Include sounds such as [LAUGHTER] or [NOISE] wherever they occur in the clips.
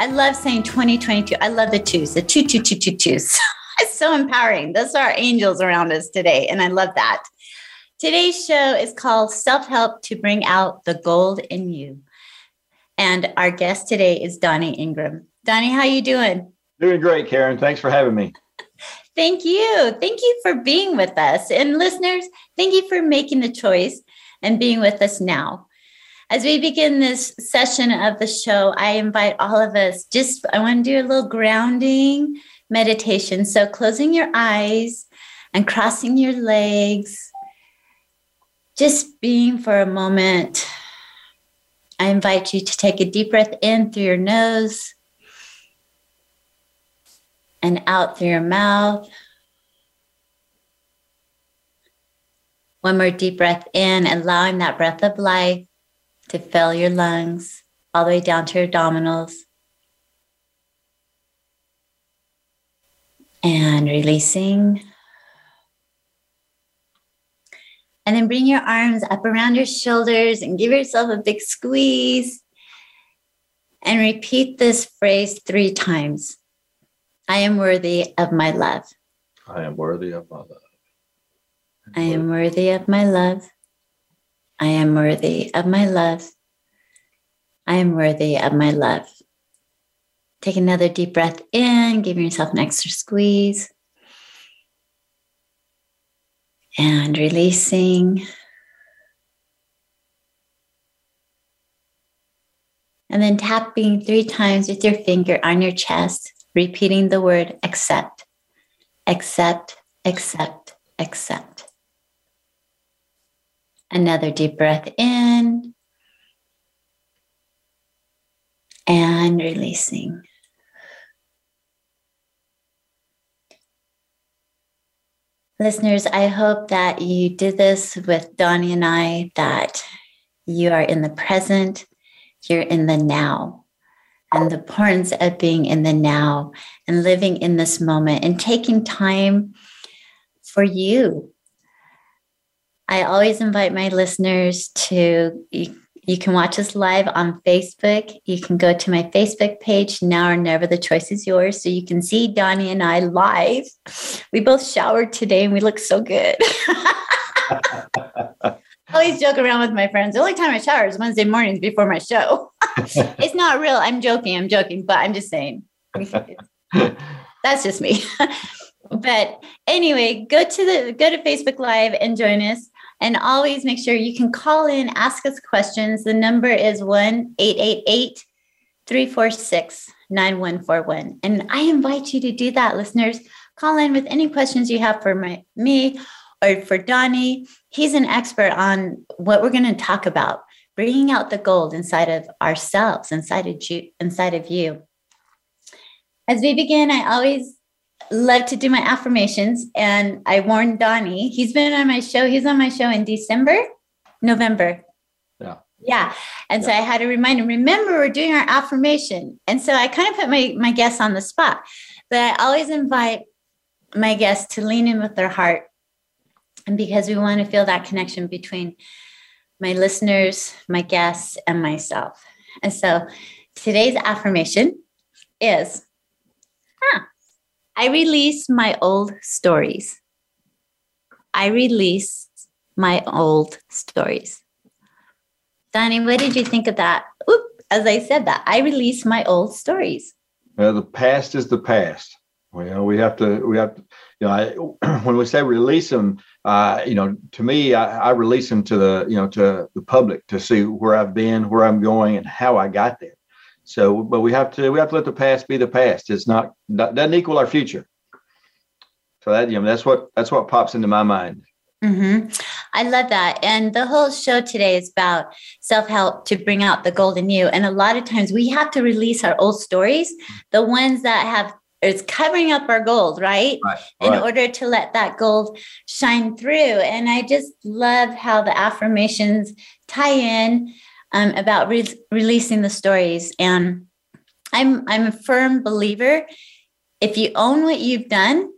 I love saying 2022. I love the twos, the two, two, two, two, twos. [LAUGHS] it's so empowering. Those are angels around us today. And I love that. Today's show is called Self Help to Bring Out the Gold in You. And our guest today is Donnie Ingram. Donnie, how you doing? Doing great, Karen. Thanks for having me. [LAUGHS] Thank you. Thank you for being with us. And listeners, thank you for making the choice and being with us now. As we begin this session of the show, I invite all of us just, I want to do a little grounding meditation. So, closing your eyes and crossing your legs, just being for a moment. I invite you to take a deep breath in through your nose and out through your mouth. One more deep breath in, allowing that breath of life to fill your lungs all the way down to your abdominals. And releasing. And then bring your arms up around your shoulders and give yourself a big squeeze. And repeat this phrase three times I am worthy of my love. I am worthy of my love. I am worthy of my love. I am worthy of my love. I am worthy of my love. Take another deep breath in, give yourself an extra squeeze. And releasing. And then tapping three times with your finger on your chest, repeating the word accept, accept, accept, accept. Another deep breath in and releasing. Listeners, I hope that you did this with Donnie and I, that you are in the present, you're in the now, and the importance of being in the now and living in this moment and taking time for you I always invite my listeners to, you, you, can watch us live on Facebook. You can go to my Facebook page, Now or Never, the choice is yours. So you can see Donnie and I live. We both showered today and we look so good. [LAUGHS] I always joke around with my friends. The only time I shower is Wednesday mornings before my show. [LAUGHS] it's not real. I'm joking. I'm joking, but I'm just saying. [LAUGHS] That's just me. but anyway, go to the go to Facebook Live and join us. And always make sure you can call in, ask us questions. The number is 1 888 346 9141. And I invite you to do that, listeners. Call in with any questions you have for my, me or for Donnie. He's an expert on what we're going to talk about bringing out the gold inside of ourselves, inside of you, inside of you. As we begin, I always love to do my affirmations. And I warned Donnie, he's been on my show. He's on my show in December, November. Yeah. Yeah. And yeah. so I had to remind him, remember, we're doing our affirmation. And so I kind of put my, my guests on the spot. But I always invite my guests to lean in with their heart. And because we want to feel that connection between my listeners, my guests, and myself. And so today's affirmation is, huh, I release my old stories. I release my old stories. Donnie, what did you think of that? Oop, as I said that, I release my old stories. Well, the past is the past. Know, we have to, we have to, you know, I, [CLEARS THROAT] when we say release them, uh, you know, to me, I, I release them to the, you know, to the public to see where I've been, where I'm going, and how I got there. So, but we have to we have to let the past be the past. It's not that doesn't equal our future. So that you know that's what that's what pops into my mind. Mm-hmm. I love that. And the whole show today is about self help to bring out the golden you. And a lot of times we have to release our old stories, the ones that have it's covering up our gold, right? right. In right. order to let that gold shine through. And I just love how the affirmations tie in um, about re- releasing the stories. And I'm I'm a firm believer. If you own what you've done,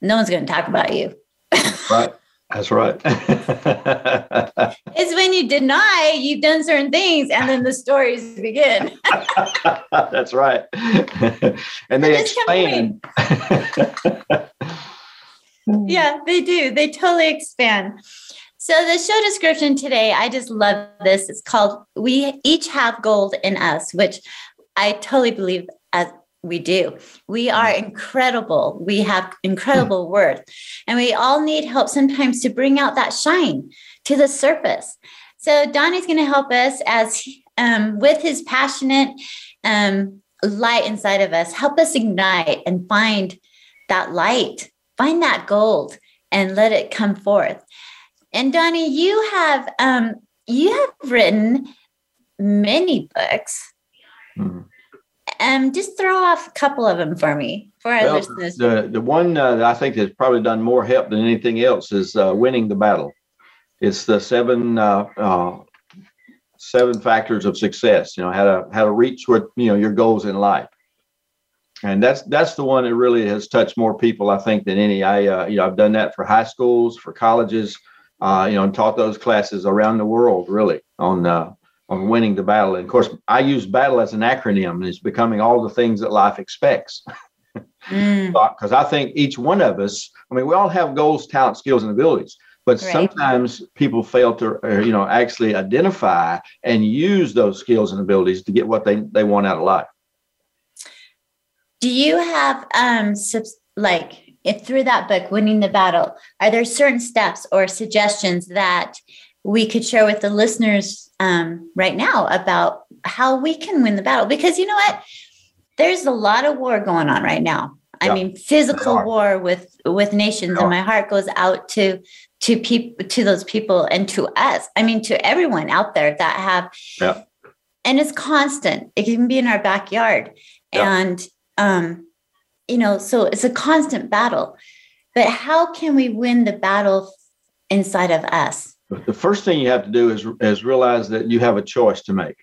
no one's going to talk about you. [LAUGHS] right. That's right. it's when you deny you've done certain things and then the stories begin. [LAUGHS] [LAUGHS] That's right. and they expand. yeah, they do. They totally expand. So the show description today, I just love this. It's called We Each Have Gold in Us, which I totally believe as we do. We are mm-hmm. incredible. We have incredible worth. And we all need help sometimes to bring out that shine to the surface. So Donnie's going to help us as um, with his passionate um, light inside of us, help us ignite and find that light, find that gold and let it come forth. And Donnie, you have um, you have written many books. Mm-hmm um, just throw off a couple of them for me for our well, listeners. The the one uh, that I think has probably done more help than anything else is uh, winning the battle. It's the seven uh, uh, seven factors of success. You know how to how to reach what you know your goals in life, and that's that's the one that really has touched more people I think than any. I uh, you know I've done that for high schools, for colleges, uh, you know, and taught those classes around the world really on on winning the battle. And of course, I use battle as an acronym, and it's becoming all the things that life expects. Because [LAUGHS] mm. I think each one of us, I mean, we all have goals, talents, skills, and abilities. But right. sometimes people fail to, uh, you know, actually identify and use those skills and abilities to get what they, they want out of life. Do you have um like if through that book, Winning the Battle, are there certain steps or suggestions that we could share with the listeners um, right now about how we can win the battle. Because you know what? There's a lot of war going on right now. I mean, physical war with with nations, and my heart goes out to to people to those people and to us. I mean, to everyone out there that have. Yeah. And it's constant. It can be in our backyard, and um, you know, so it's a constant battle. But how can we win the battle inside of us? the first thing you have to do is is realize that you have a choice to make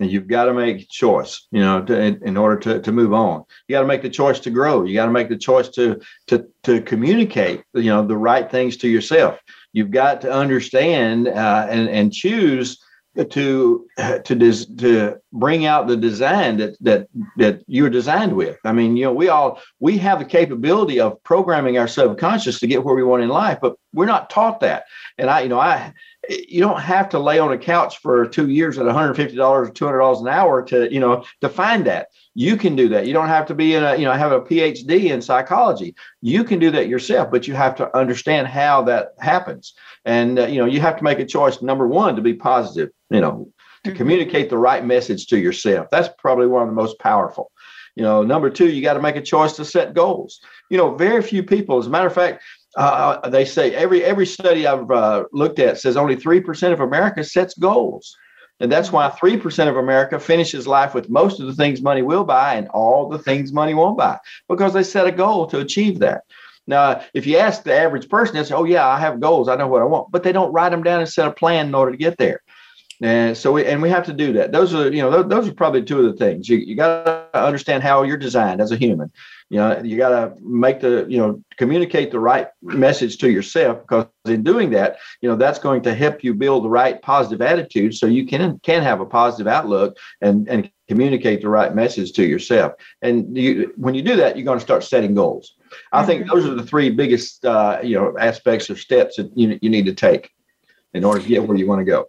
and you've got to make a choice you know to, in, in, order to, to move on you got to make the choice to grow you got to make the choice to to to communicate you know the right things to yourself you've got to understand uh, and and choose to to to bring out the design that that that you're designed with. I mean, you know, we all we have the capability of programming our subconscious to get where we want in life, but we're not taught that. And I, you know, I you don't have to lay on a couch for two years at $150 or $200 an hour to you know to find that you can do that you don't have to be in a you know have a phd in psychology you can do that yourself but you have to understand how that happens and uh, you know you have to make a choice. Number one to be positive you know to mm-hmm. communicate the right message to yourself. That's probably one of the most powerful. You know number two you got to make a choice to set goals. You know very few people as a matter of fact uh, uh they say every every study I've uh, looked at says only three percent of America sets goals, and that's why three percent of America finishes life with most of the things money will buy and all the things money won't buy because they set a goal to achieve that. Now, if you ask the average person, they say, "Oh yeah, I have goals. I know what I want," but they don't write them down and set a plan in order to get there. And so, we, and we have to do that. Those are, you know, those, those are probably two of the things. You, you got to understand how you're designed as a human. You know, you got to make the, you know, communicate the right message to yourself because in doing that, you know, that's going to help you build the right positive attitude so you can can have a positive outlook and and communicate the right message to yourself. And you, when you do that, you're going to start setting goals. I think those are the three biggest, uh, you know, aspects or steps that you, you need to take in order to get where you want to go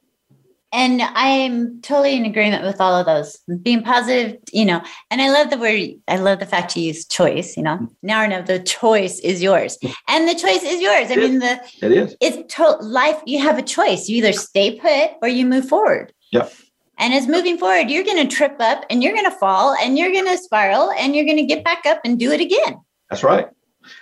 and I'm totally in agreement with all of those. Being positive, you know, and I love the word, I love the fact you use choice, you know. Now I know the choice is yours. And the choice is yours. I mean, the it is it's to, life, you have a choice. You either stay put or you move forward. Yeah. And as moving forward, you're going to trip up and you're going to fall and you're going to spiral and you're going to get back up and do it again. That's right.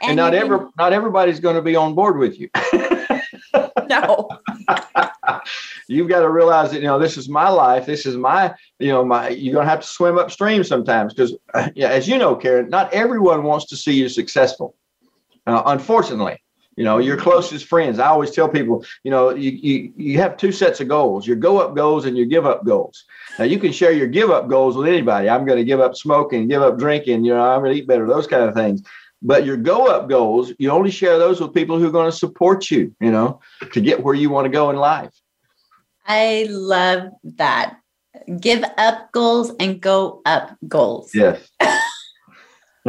And, and not every not everybody's going to be on board with you. [LAUGHS] no. [LAUGHS] You've got to realize that you know this is my life. This is my you know my. You're gonna have to swim upstream sometimes because yeah, as you know, Karen, not everyone wants to see you successful. Uh, unfortunately, you know your closest friends. I always tell people, you know, you, you you have two sets of goals: your go up goals and your give up goals. Now you can share your give up goals with anybody. I'm going to give up smoking, give up drinking. You know, I'm going to eat better. Those kind of things. But your go up goals, you only share those with people who are going to support you, you know, to get where you want to go in life. I love that. Give up goals and go up goals. Yes. [LAUGHS] [LAUGHS]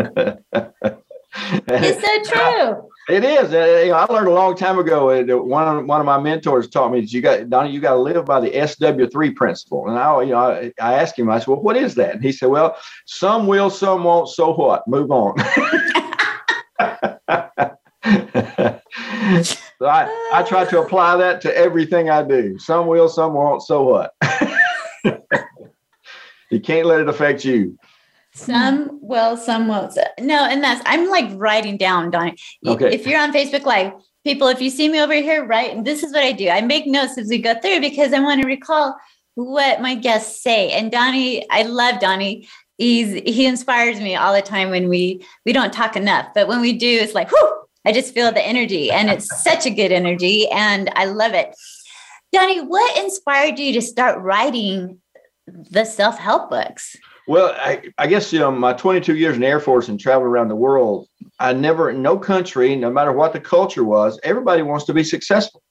it's so true. It is. Uh, I learned a long time ago. Uh, one of one of my mentors taught me that you got Donnie, you got to live by the SW three principle. And I, you know, I, I, asked him. I said, "Well, what is that?" And he said, "Well, some will, some won't. So what? Move on." [LAUGHS] so I, I try to apply that to everything I do. Some will, some won't. So what? [LAUGHS] you can't let it affect you. Some will, some won't. No, and that's I'm like writing down, Donnie. Okay. If you're on Facebook Live, people, if you see me over here, right, and this is what I do. I make notes as we go through because I want to recall what my guests say. And Donnie, I love Donnie. He's he inspires me all the time when we we don't talk enough, but when we do, it's like, whoo, I just feel the energy, and it's [LAUGHS] such a good energy, and I love it. Donnie, what inspired you to start writing the self help books? Well, I, I, guess you know my 22 years in the Air Force and travel around the world. I never, in no country, no matter what the culture was, everybody wants to be successful,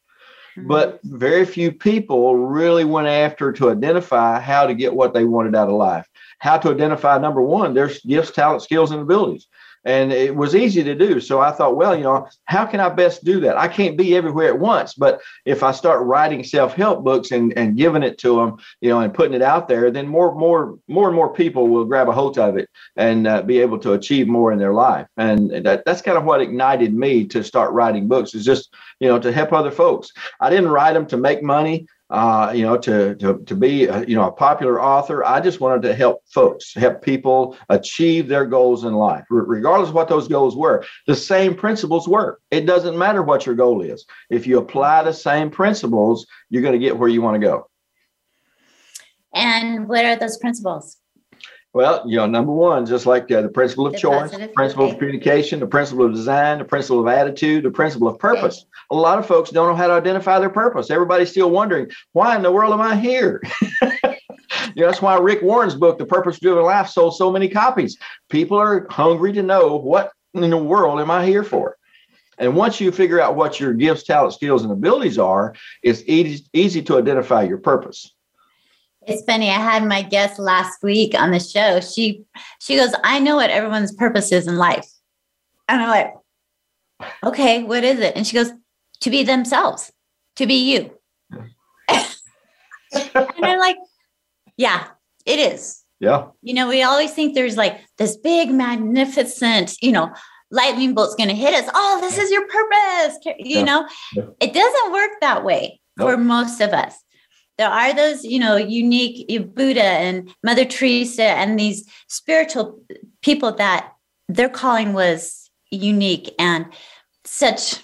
mm-hmm. but very few people really went after to identify how to get what they wanted out of life. How to identify number one, their gifts, talent, skills, and abilities and it was easy to do. So I thought, well, you know, how can I best do that? I can't be everywhere at once, but if I start writing self-help books and, and giving it to them, you know, and putting it out there, then more, more, more and more people will grab a hold of it and uh, be able to achieve more in their life. And that, that's kind of what ignited me to start writing books is just, you know, to help other folks. I didn't write them to make money uh, you know, to to to be a, you know a popular author. I just wanted to help folks, help people achieve their goals in life, R- regardless of what those goals were. The same principles work. It doesn't matter what your goal is. If you apply the same principles, you're going to get where you want to go. And what are those principles? Well, you know, number one, just like uh, the principle of the choice, the principle okay. of communication, the principle of design, the principle of attitude, the principle of purpose. Okay. A lot of folks don't know how to identify their purpose. Everybody's still wondering, why in the world am I here? [LAUGHS] you know, that's why Rick Warren's book, The Purpose Driven Life, sold so many copies. People are hungry to know what in the world am I here for? And once you figure out what your gifts, talents, skills, and abilities are, it's easy, easy to identify your purpose. It's funny. I had my guest last week on the show. She she goes, I know what everyone's purpose is in life. And I'm like, okay, what is it? And she goes, to be themselves, to be you. [LAUGHS] and I'm like, yeah, it is. Yeah. You know, we always think there's like this big, magnificent, you know, lightning bolt's going to hit us. Oh, this is your purpose. You yeah. know, yeah. it doesn't work that way nope. for most of us there are those you know unique buddha and mother teresa and these spiritual people that their calling was unique and such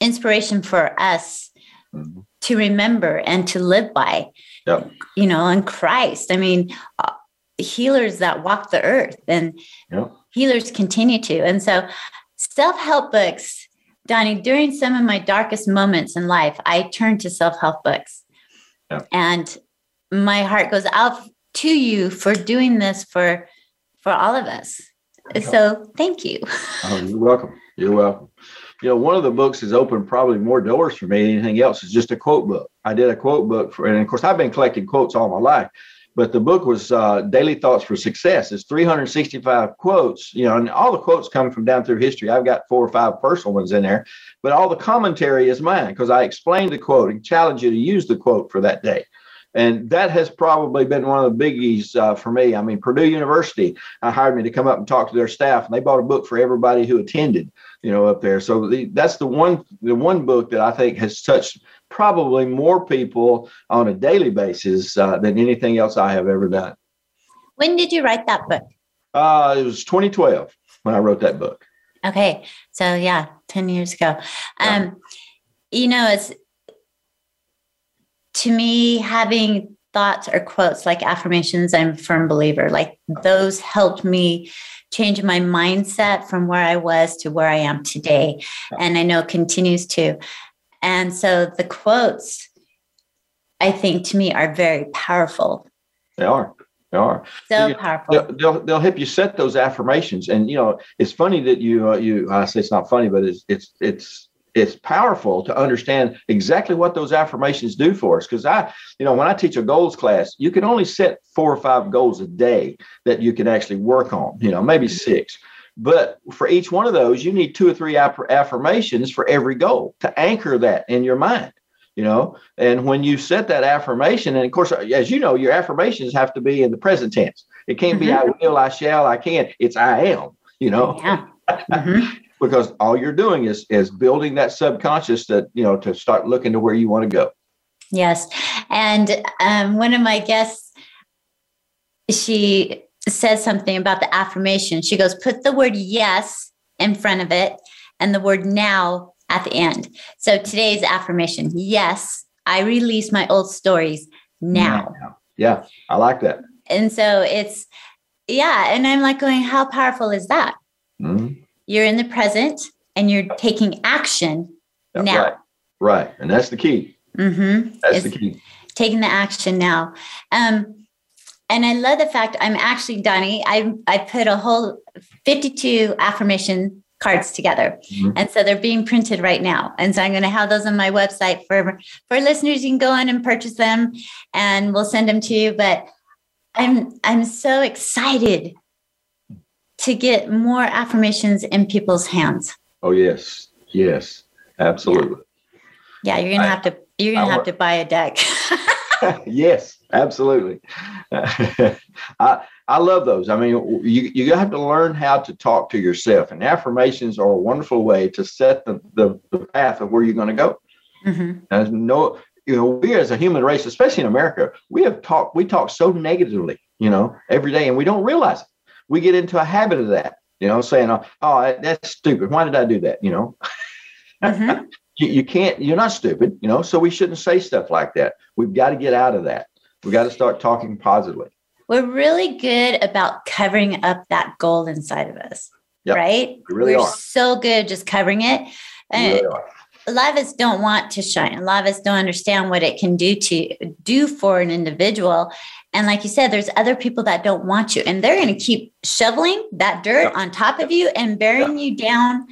inspiration for us mm-hmm. to remember and to live by yep. you know and christ i mean uh, healers that walk the earth and yep. healers continue to and so self-help books donnie during some of my darkest moments in life i turned to self-help books yeah. And my heart goes out to you for doing this for for all of us. So thank you. [LAUGHS] Oh, you're welcome. You're welcome. You know, one of the books has opened probably more doors for me than anything else. Is just a quote book. I did a quote book for, and of course, I've been collecting quotes all my life. But the book was uh, Daily Thoughts for Success. It's 365 quotes, you know, and all the quotes come from down through history. I've got four or five personal ones in there, but all the commentary is mine because I explained the quote and challenge you to use the quote for that day. And that has probably been one of the biggies uh, for me. I mean, Purdue University uh, hired me to come up and talk to their staff, and they bought a book for everybody who attended, you know, up there. So the, that's the one the one book that I think has touched probably more people on a daily basis uh, than anything else I have ever done. When did you write that book? Uh, it was 2012 when I wrote that book. Okay, so yeah, 10 years ago. Um, yeah. You know, it's to me, having thoughts or quotes like affirmations, I'm a firm believer. Like those helped me change my mindset from where I was to where I am today. And I know continues to. And so the quotes, I think to me, are very powerful. They are. They are so you, powerful. They'll, they'll, they'll help you set those affirmations, and you know it's funny that you uh, you I say it's not funny, but it's it's it's it's powerful to understand exactly what those affirmations do for us. Because I, you know, when I teach a goals class, you can only set four or five goals a day that you can actually work on. You know, maybe six. But for each one of those, you need two or three affirmations for every goal to anchor that in your mind you know and when you set that affirmation and of course as you know your affirmations have to be in the present tense it can't mm-hmm. be i will i shall i can it's i am you know yeah. [LAUGHS] mm-hmm. because all you're doing is is building that subconscious that you know to start looking to where you want to go yes and um, one of my guests she says something about the affirmation she goes put the word yes in front of it and the word now at the end. So today's affirmation yes, I release my old stories now. Yeah, I like that. And so it's, yeah. And I'm like going, how powerful is that? Mm-hmm. You're in the present and you're taking action now. Right. right. And that's the key. Mm-hmm. That's it's the key. Taking the action now. Um, and I love the fact I'm actually, Donnie, I, I put a whole 52 affirmation cards together. Mm-hmm. And so they're being printed right now. And so I'm going to have those on my website for for listeners. You can go in and purchase them and we'll send them to you. But I'm I'm so excited to get more affirmations in people's hands. Oh yes. Yes. Absolutely. Yeah, yeah you're gonna I, have to you're gonna I, have to buy a deck. [LAUGHS] [LAUGHS] yes, absolutely. [LAUGHS] I I love those. I mean, you, you have to learn how to talk to yourself, and affirmations are a wonderful way to set the, the, the path of where you're going to go. Mm-hmm. no, you know, we as a human race, especially in America, we have talked, we talk so negatively, you know, every day, and we don't realize it. We get into a habit of that, you know, saying, oh, oh that's stupid. Why did I do that? You know, mm-hmm. [LAUGHS] you, you can't, you're not stupid, you know, so we shouldn't say stuff like that. We've got to get out of that. We got to start talking positively we're really good about covering up that gold inside of us. Yep. Right? We really we're are. so good just covering it. And really a lot of us don't want to shine. A lot of us don't understand what it can do to do for an individual. And like you said, there's other people that don't want you, and they're going to keep shoveling that dirt yep. on top of you and burying yep. you down.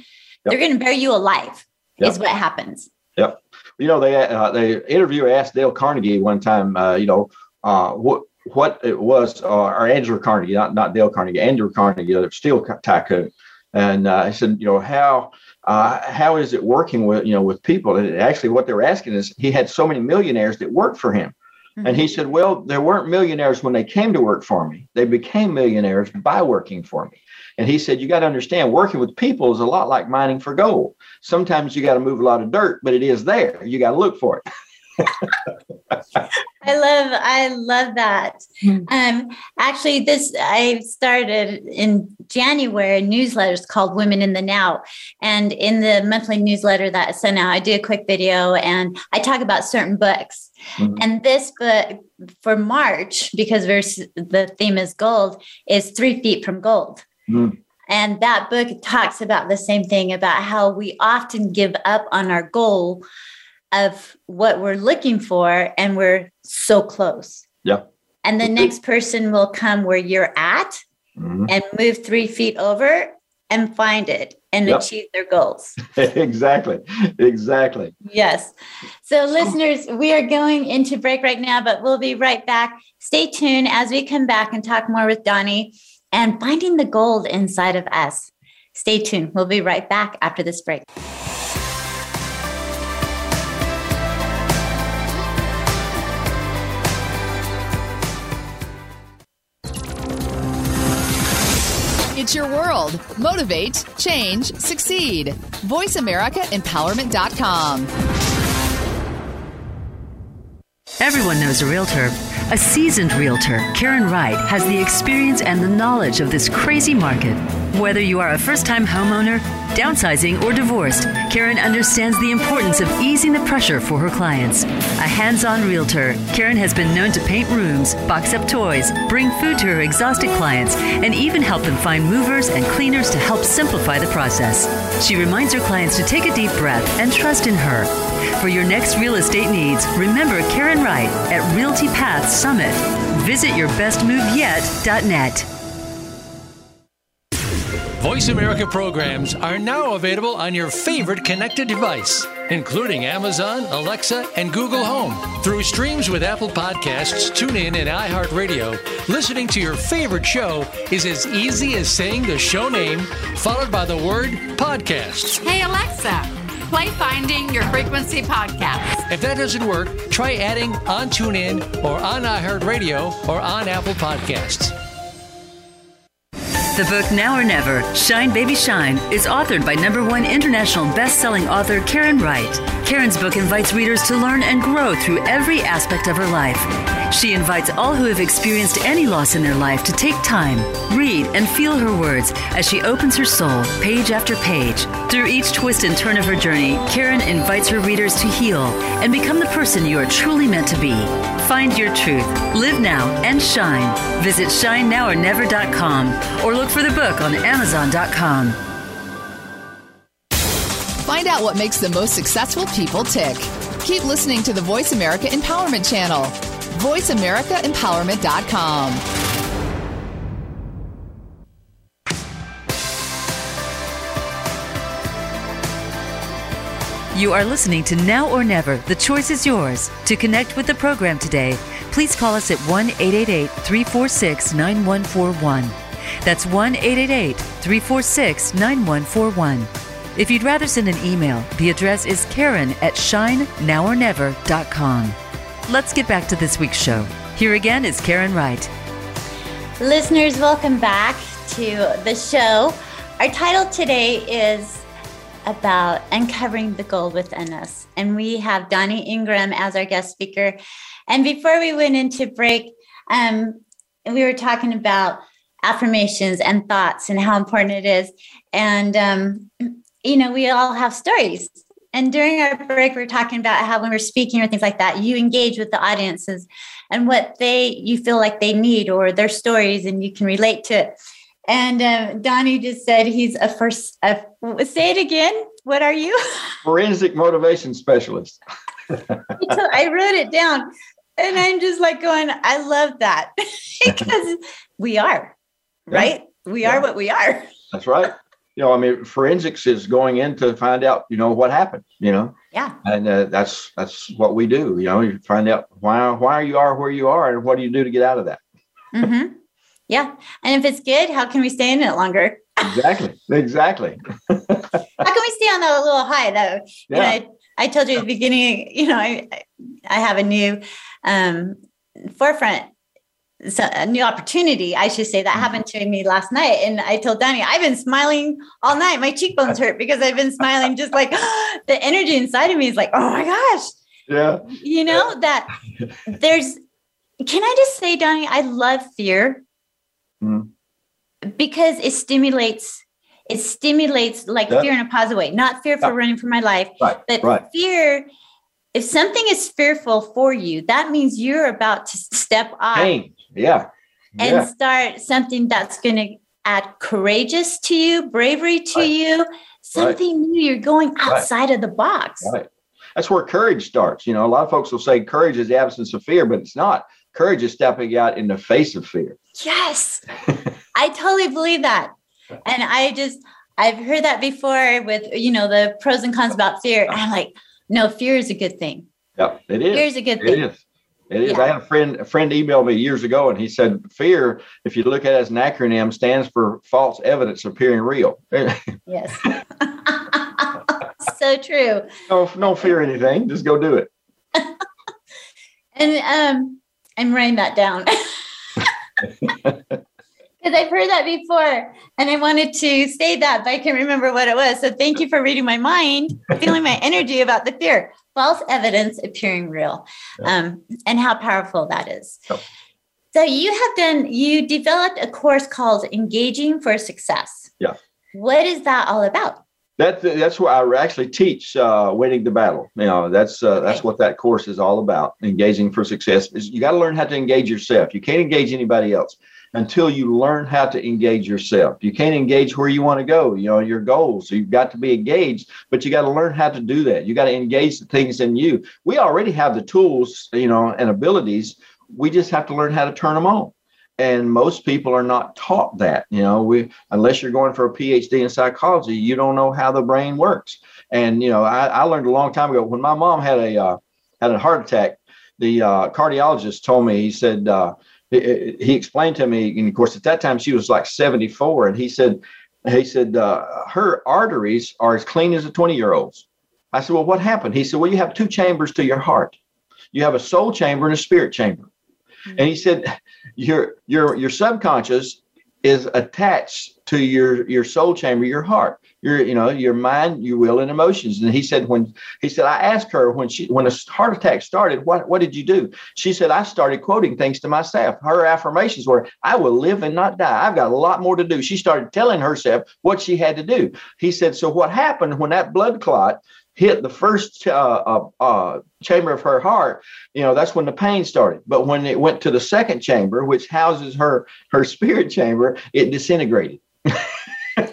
They're going to bury you alive. Is what happens. Yep. You know, they uh, the interviewer asked Dale Carnegie one time. Uh, you know, uh, what what it was, uh, or Andrew Carnegie, not not Dale Carnegie, Andrew Carnegie, the steel tycoon, and uh, he said, you know, how uh, how is it working with you know with people? And actually, what they were asking is, he had so many millionaires that worked for him, mm-hmm. and he said, well, there weren't millionaires when they came to work for me. They became millionaires by working for me. And he said, you got to understand, working with people is a lot like mining for gold. Sometimes you got to move a lot of dirt, but it is there. You got to look for it. [LAUGHS] I love I love that. Hmm. Um actually this I started in January newsletters called Women in the Now. And in the monthly newsletter that I send out, I do a quick video and I talk about certain books. Mm-hmm. And this book for March, because the theme is gold, is three feet from gold. Mm-hmm. And that book talks about the same thing about how we often give up on our goal of what we're looking for and we're so close. Yeah. And the next person will come where you're at mm-hmm. and move three feet over and find it and yep. achieve their goals. [LAUGHS] exactly. Exactly. Yes. So, listeners, we are going into break right now, but we'll be right back. Stay tuned as we come back and talk more with Donnie and finding the gold inside of us. Stay tuned. We'll be right back after this break. Your world. Motivate, change, succeed. VoiceAmericaEmpowerment.com. Everyone knows a realtor. A seasoned realtor, Karen Wright, has the experience and the knowledge of this crazy market Whether you are a first time homeowner, downsizing, or divorced, Karen understands the importance of easing the pressure for her clients. A hands on realtor, Karen has been known to paint rooms, box up toys, bring food to her exhausted clients, and even help them find movers and cleaners to help simplify the process. She reminds her clients to take a deep breath and trust in her. For your next real estate needs, remember Karen Wright at Realty Path Summit. Visit yourbestmoveyet.net. Voice America programs are now available on your favorite connected device, including Amazon, Alexa, and Google Home. Through streams with Apple Podcasts, TuneIn, and iHeartRadio, listening to your favorite show is as easy as saying the show name followed by the word podcast. Hey, Alexa, play Finding Your Frequency podcast. If that doesn't work, try adding on TuneIn or on iHeartRadio or on Apple Podcasts. The book Now or Never, Shine Baby Shine, is authored by number one international best-selling author Karen Wright. Karen's book invites readers to learn and grow through every aspect of her life. She invites all who have experienced any loss in their life to take time, read, and feel her words as she opens her soul page after page. Through each twist and turn of her journey, Karen invites her readers to heal and become the person you are truly meant to be. Find your truth, live now, and shine. Visit shinenowornever.com or look for the book on amazon.com. Find out what makes the most successful people tick. Keep listening to the Voice America Empowerment Channel. VoiceAmericaEmpowerment.com. You are listening to Now or Never. The choice is yours. To connect with the program today, please call us at 1 888 346 9141. That's 1 888 346 9141. If you'd rather send an email, the address is karen at shinenowornever.com. Let's get back to this week's show. Here again is Karen Wright. Listeners, welcome back to the show. Our title today is about uncovering the gold within us. And we have Donnie Ingram as our guest speaker. And before we went into break, um, we were talking about affirmations and thoughts and how important it is. And, um, you know, we all have stories. And during our break, we are talking about how when we're speaking or things like that, you engage with the audiences and what they you feel like they need or their stories, and you can relate to it. And uh, Donnie just said he's a first. A, say it again. What are you? [LAUGHS] Forensic motivation specialist. I wrote it down, and I'm just like going. I love that [LAUGHS] because we are yeah. right. We yeah. are what we are. That's right. You know, I mean, forensics is going in to find out, you know, what happened. You know. Yeah. And uh, that's that's what we do. You know, you find out why why you are where you are, and what do you do to get out of that. Mm-hmm. Yeah. And if it's good, how can we stay in it longer? exactly. Exactly. how can we stay on that little high though? Yeah. You know, I, I, told you at the beginning, you know, I, I have a new um, forefront, so a new opportunity, I should say, that mm-hmm. happened to me last night. And I told Danny, I've been smiling all night. My cheekbones hurt because I've been smiling, just like [GASPS] the energy inside of me is like, oh my gosh. Yeah. You know, yeah. that [LAUGHS] there's, can I just say, Donnie, I love fear mm-hmm. because it stimulates it stimulates like yeah. fear in a positive way not fear for yeah. running for my life right. but right. fear if something is fearful for you that means you're about to step up Change. Yeah and yeah. start something that's going to add courageous to you bravery to right. you something new you're going outside of the box right that's where courage starts you know a lot of folks will say courage is the absence of fear but it's not courage is stepping out in the face of fear Yes. [LAUGHS] I totally believe that. And I just, I've heard that before with, you know, the pros and cons about fear. I'm like, no, fear is a good thing. Yeah, it is. Fear is a good it thing. It is. It is. Yeah. I had a friend, a friend emailed me years ago and he said, fear, if you look at it as an acronym, stands for false evidence appearing real. [LAUGHS] yes. [LAUGHS] so true. No, no fear anything. Just go do it. [LAUGHS] and um, I'm writing that down. Because I've heard that before and I wanted to say that, but I can't remember what it was. So thank you for reading my mind, feeling my energy about the fear. False evidence appearing real um, and how powerful that is. So you have done, you developed a course called Engaging for Success. Yeah. What is that all about? That, that's where I actually teach uh, winning the battle. You know, that's uh, that's what that course is all about. Engaging for success is you got to learn how to engage yourself. You can't engage anybody else until you learn how to engage yourself. You can't engage where you want to go. You know your goals. So you've got to be engaged, but you got to learn how to do that. You got to engage the things in you. We already have the tools, you know, and abilities. We just have to learn how to turn them on. And most people are not taught that. You know, we unless you're going for a PhD in psychology, you don't know how the brain works. And you know, I, I learned a long time ago when my mom had a uh, had a heart attack. The uh, cardiologist told me he said uh, he, he explained to me, and of course at that time she was like 74, and he said he said uh, her arteries are as clean as a 20 year old's. I said, well, what happened? He said, well, you have two chambers to your heart. You have a soul chamber and a spirit chamber. And he said, your your your subconscious is attached to your your soul chamber, your heart, your you know your mind, your will, and emotions. And he said when he said I asked her when she when a heart attack started, what what did you do? She said I started quoting things to myself. Her affirmations were I will live and not die. I've got a lot more to do. She started telling herself what she had to do. He said so. What happened when that blood clot? Hit the first uh, uh, uh, chamber of her heart, you know that's when the pain started. But when it went to the second chamber, which houses her her spirit chamber, it disintegrated. [LAUGHS]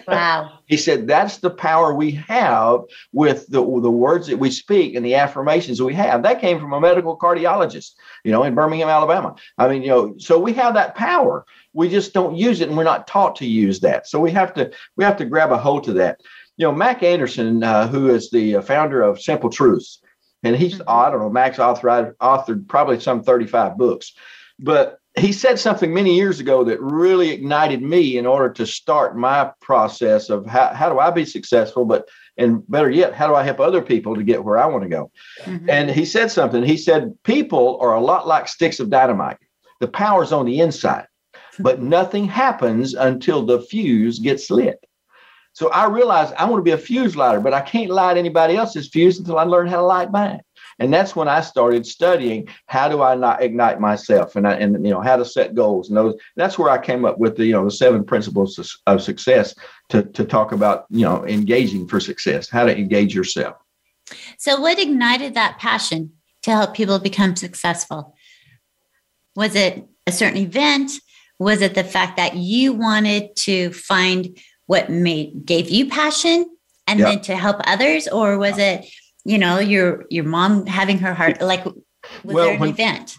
Wow. He said that's the power we have with the, the words that we speak and the affirmations we have. That came from a medical cardiologist, you know, in Birmingham, Alabama. I mean, you know, so we have that power. We just don't use it and we're not taught to use that. So we have to we have to grab a hold to that. You know, Mac Anderson, uh, who is the uh, founder of Simple Truths, and he's Mhm. I don't know, Mac's authored authored probably some 35 books, but he said something many years ago that really ignited me in order to start my process of how, how do I be successful, but and better yet, how do I help other people to get where I want to go? Mhm. And he said something. He said, People are a lot like sticks of dynamite. The power's on the inside, but nothing happens until the fuse gets lit. So I realized I want to be a fuse lighter, but I can't light anybody else's fuse until I learn how to light mine. And that's when I started studying how do I not ignite myself and I, and you know how to set goals and those. That's where I came up with the you know the seven principles of- success to to talk about you know engaging for success, how to engage yourself. So, what ignited that passion to help people become successful? Was it a certain event? Was it the fact that you wanted to find what made gave you passion and Yeah. then to help others, or was it, you know, your your mom having her heart like? Was Well, there an when- event?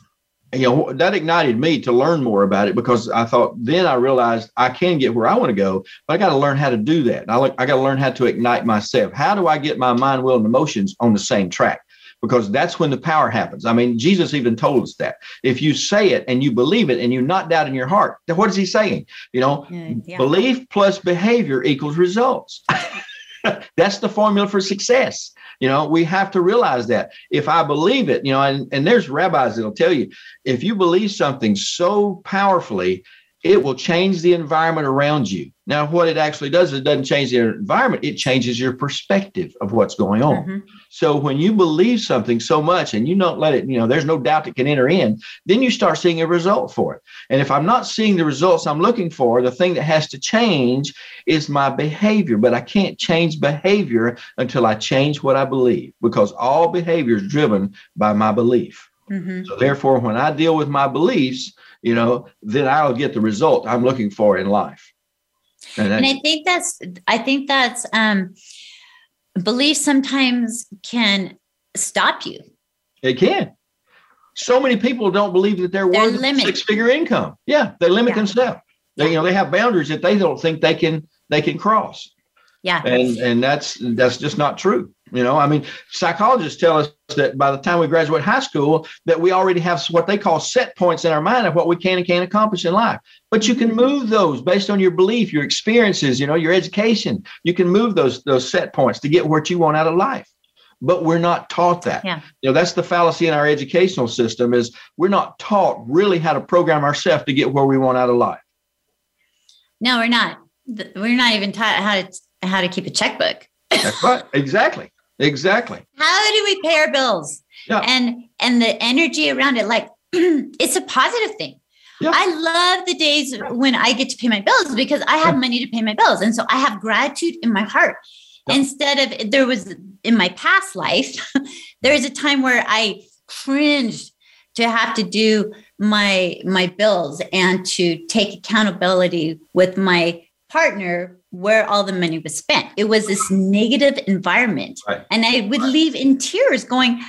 you know that ignited me to learn more about it because I thought then I realized I can get where I want to go, but I got to learn how to do that. I like I got to learn how to ignite myself. How do I get my mind, will, and emotions on the same track? Because that's when the power happens. I mean, Jesus even told us that if you say it and you believe it and you not doubt in your heart, then what is he saying? You know, Yeah, yeah. belief plus behavior equals results. [LAUGHS] [LAUGHS] that's the formula for success. You know, we have to realize that if I believe it, you know, and, and there's rabbis that'll tell you if you believe something so powerfully, it will change the environment around you. Now, what it actually does is it doesn't change the environment, it changes your perspective of what's going on. Mhm. So when you believe something so much and you don't let it, you know, there's no doubt that can enter in, then you start seeing a result for it. And if I'm not seeing the results I'm looking for, the thing that has to change is my behavior. But I can't change behavior until I change what I believe because all behavior is driven by my belief. Mhm. So therefore, when I deal with my beliefs, you know, then I'll get the result I'm looking for in life. And and i think that's i think that's um belief sometimes can stop you it can. So many people don't believe that they're, They're worth six figure income. Yeah, they limit Yeah. themselves. They, you know, they have boundaries that they don't think they can they can cross. Yeah. And and that's that's just not true you know? I mean psychologists tell us that by the time we graduate high school that we already have what they call set points in our mind of what we can and can't accomplish in life. But you can mm-hmm. move those based on your belief your experiences you know your education. You can move those those set points to get what you want out of life. But we're not taught that. Yeah. you know that's the fallacy in our educational system is we're not taught really how to program ourselves to get where we want out of life. No we're not. We're not even taught how to how to keep a checkbook that's right [LAUGHS] exactly exactly how do we pay our bills Yeah. and and the energy around it like [CLEARS THROAT] it's a positive thing Yeah. I love the days when I get to pay my bills because I have money to pay my bills. And so I have gratitude in my heart. Yeah. Instead of there was in my past life, [LAUGHS] there was a time where I cringed to have to do my my bills and to take accountability with my partner where all the money was spent. It was this negative environment. Right. And I would leave in tears going,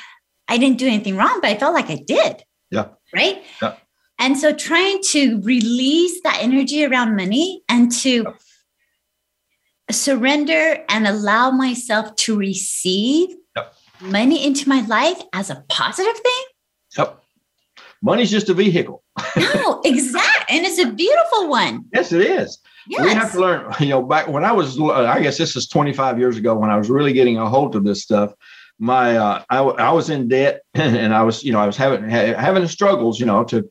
I didn't do anything wrong, but I felt like I did. Yeah. Right. Yeah. And so trying to release that energy around money and to surrender and allow myself to receive Yep. money into my life as a positive thing. Yep. Money's just a vehicle. No, exact. And it's a beautiful one. Yes, it is. Yes. We have to learn, [LAUGHS] you know, back when I was, I guess this is 25 years ago when I was really getting a hold of this stuff. My, uh, I, I was in debt [LAUGHS] and I was, you know, I was having, ha- having struggles, you know, to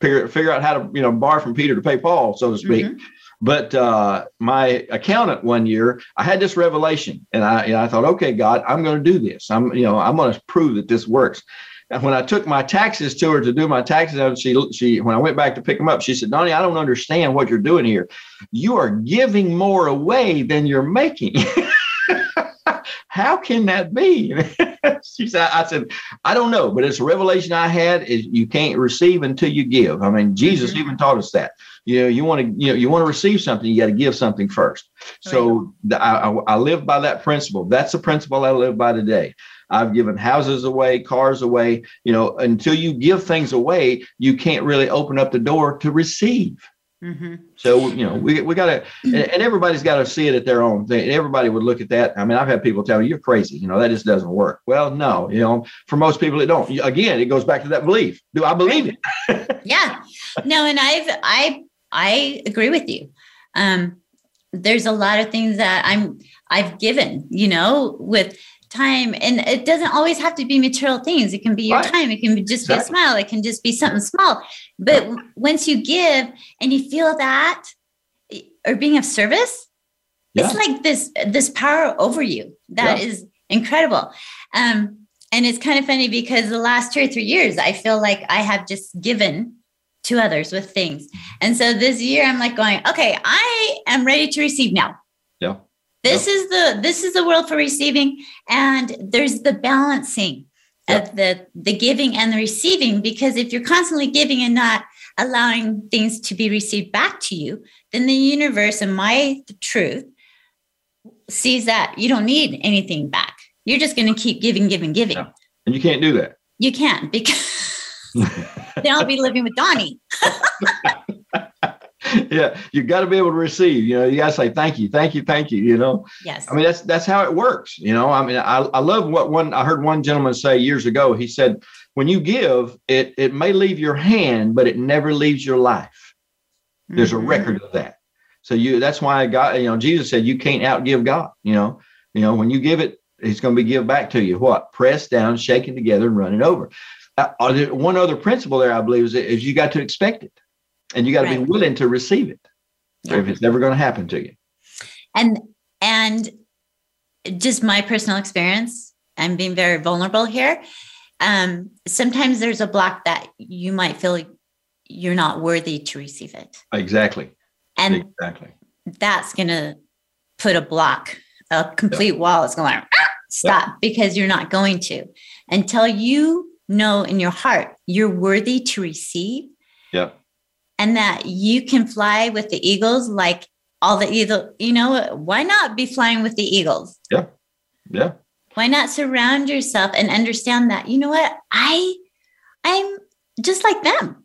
figure, figure out how to, you know, borrow from Peter to pay Paul, so to speak. Mhm. But uh, my accountant one year, I had this revelation, and I, and I thought, okay, God, I'm going to do this. I'm, you know, I'm going to prove that this works. And when I took my taxes to her to do my taxes, she, she, when I went back to pick them up, she said, Donnie, I don't understand what you're doing here. You are giving more away than you're making. [LAUGHS] How can that be? [LAUGHS] she said, I said, I don't know, but it's a revelation I had is you can't receive until you give. I mean, Jesus Mhm. even taught us that. You know, you want to, you know, you want to receive something, you got to give something first. So the, I, I I live by that principle. That's the principle I live by today. I've given houses away, cars away. You know, until you give things away, you can't really open up the door to receive. Mhm. So you know, we we got to, and, and everybody's got to see it at their own thing. Everybody would look at that. I mean, I've had people tell me you're crazy. You know, that just doesn't work. Well, no, you know, for most people it don't. Again, it goes back to that belief. Do I believe it? [LAUGHS] yeah no and i've i i agree with you um there's a lot of things that i'm i've given you know with time and it doesn't always have to be material things. It can be your Right. time. It can be just be a smile. It can just be something small. But once you give and you feel that or being of service Yeah. it's like this this power over you that is incredible. Um and it's kind of funny because the last two or three years i feel like i have just given to others with things. And so this year i'm like going okay i am ready to receive now This is the this is the world for receiving and there's the balancing of the the giving and the receiving because if you're constantly giving and not allowing things to be received back to you then the universe and my truth sees that you don't need anything back. You're just going to keep giving giving giving. Yeah. And you can't do that. you can't because [LAUGHS] then i'll be living with donnie [LAUGHS] [LAUGHS] yeah, you got to be able to receive. You know, you got to say thank you, thank you, thank you. You know, yes I mean that's that's how it works. You know, I mean, I, I love what one I heard one gentleman say years ago. He said, "When you give, it it may leave your hand, but it never leaves your life. There's a Mhm. record of that. So you that's why God, you know, Jesus said you can't outgive God. You know, you know when you give it, He's going to be give back to you. What pressed down, shaken together, and running over. Uh, uh, one other principle there, I believe, is, is you got to expect it, and you got to be willing to receive it Yeah. if it's never going to happen to you. and and just my personal experience i'm being very vulnerable here um sometimes there's a block that you might feel like you're not worthy to receive it Exactly. and exactly. that's going to put a block a complete wall is going "Ah, stop because you're not going to until you know in your heart you're worthy to receive Yeah. And that you can fly with the eagles like all the eagle you know why not be flying with the eagles Yeah. Yeah. why not surround yourself and understand that you know what i i'm just like them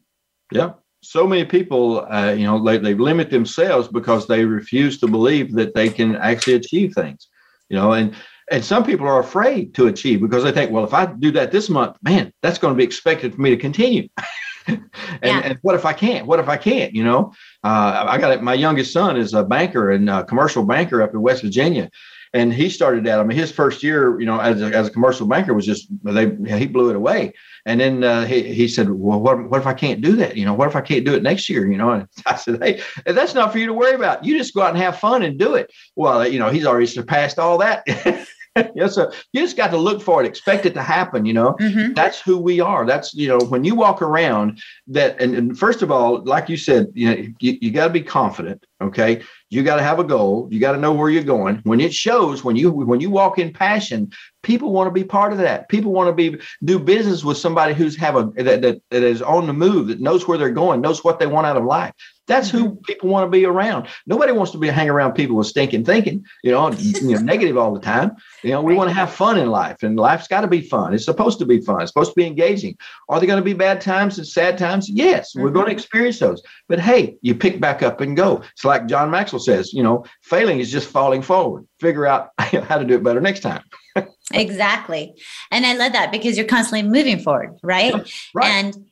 Yeah. So many people, uh, you know, they, they limit themselves because they refuse to believe that they can actually achieve things, you know, and and some people are afraid to achieve because they think, well, if I do that this month, man, that's going to be expected for me to continue. [LAUGHS] [LAUGHS] and, Yeah. and what if I can't? What if I can't? You know, uh, I got it. My youngest son is a banker and a commercial banker up in West Virginia. And he started out. I mean, his first year, you know, as a, as a commercial banker was just they he blew it away. And then uh, he, he said, Well, what, what if I can't do that? You know, what if I can't do it next year? You know, and [LAUGHS] I said, Hey, that's not for you to worry about. You just go out and have fun and do it. Well, you know, he's already surpassed all that. [LAUGHS] [LAUGHS] yes, sir. You just got to look for it, expect it to happen. You know, Mhm. that's who we are. That's you know, when you walk around that, and, and first of all, like you said, you know, you, you got to be confident. Okay, you got to have a goal. You got to know where you're going. When it shows, when you when you walk in passion, people want to be part of that. People want to be do business with somebody who's have a that, that, that is on the move, that knows where they're going, knows what they want out of life. That's who mm-hmm. people want to be around. Nobody wants to be hang around people with stinking thinking, you know, you know, negative all the time. You know, we want to have fun in life, and life's got to be fun. It's supposed to be fun. It's supposed to be engaging. Are there going to be bad times and sad times? Yes, we're mm-hmm. going to experience those. But hey, you pick back up and go. It's like John Maxwell says, you know, failing is just falling forward. Figure out [LAUGHS] how to do it better next time. [LAUGHS] Exactly. And I love that because you're constantly moving forward, right? Right. And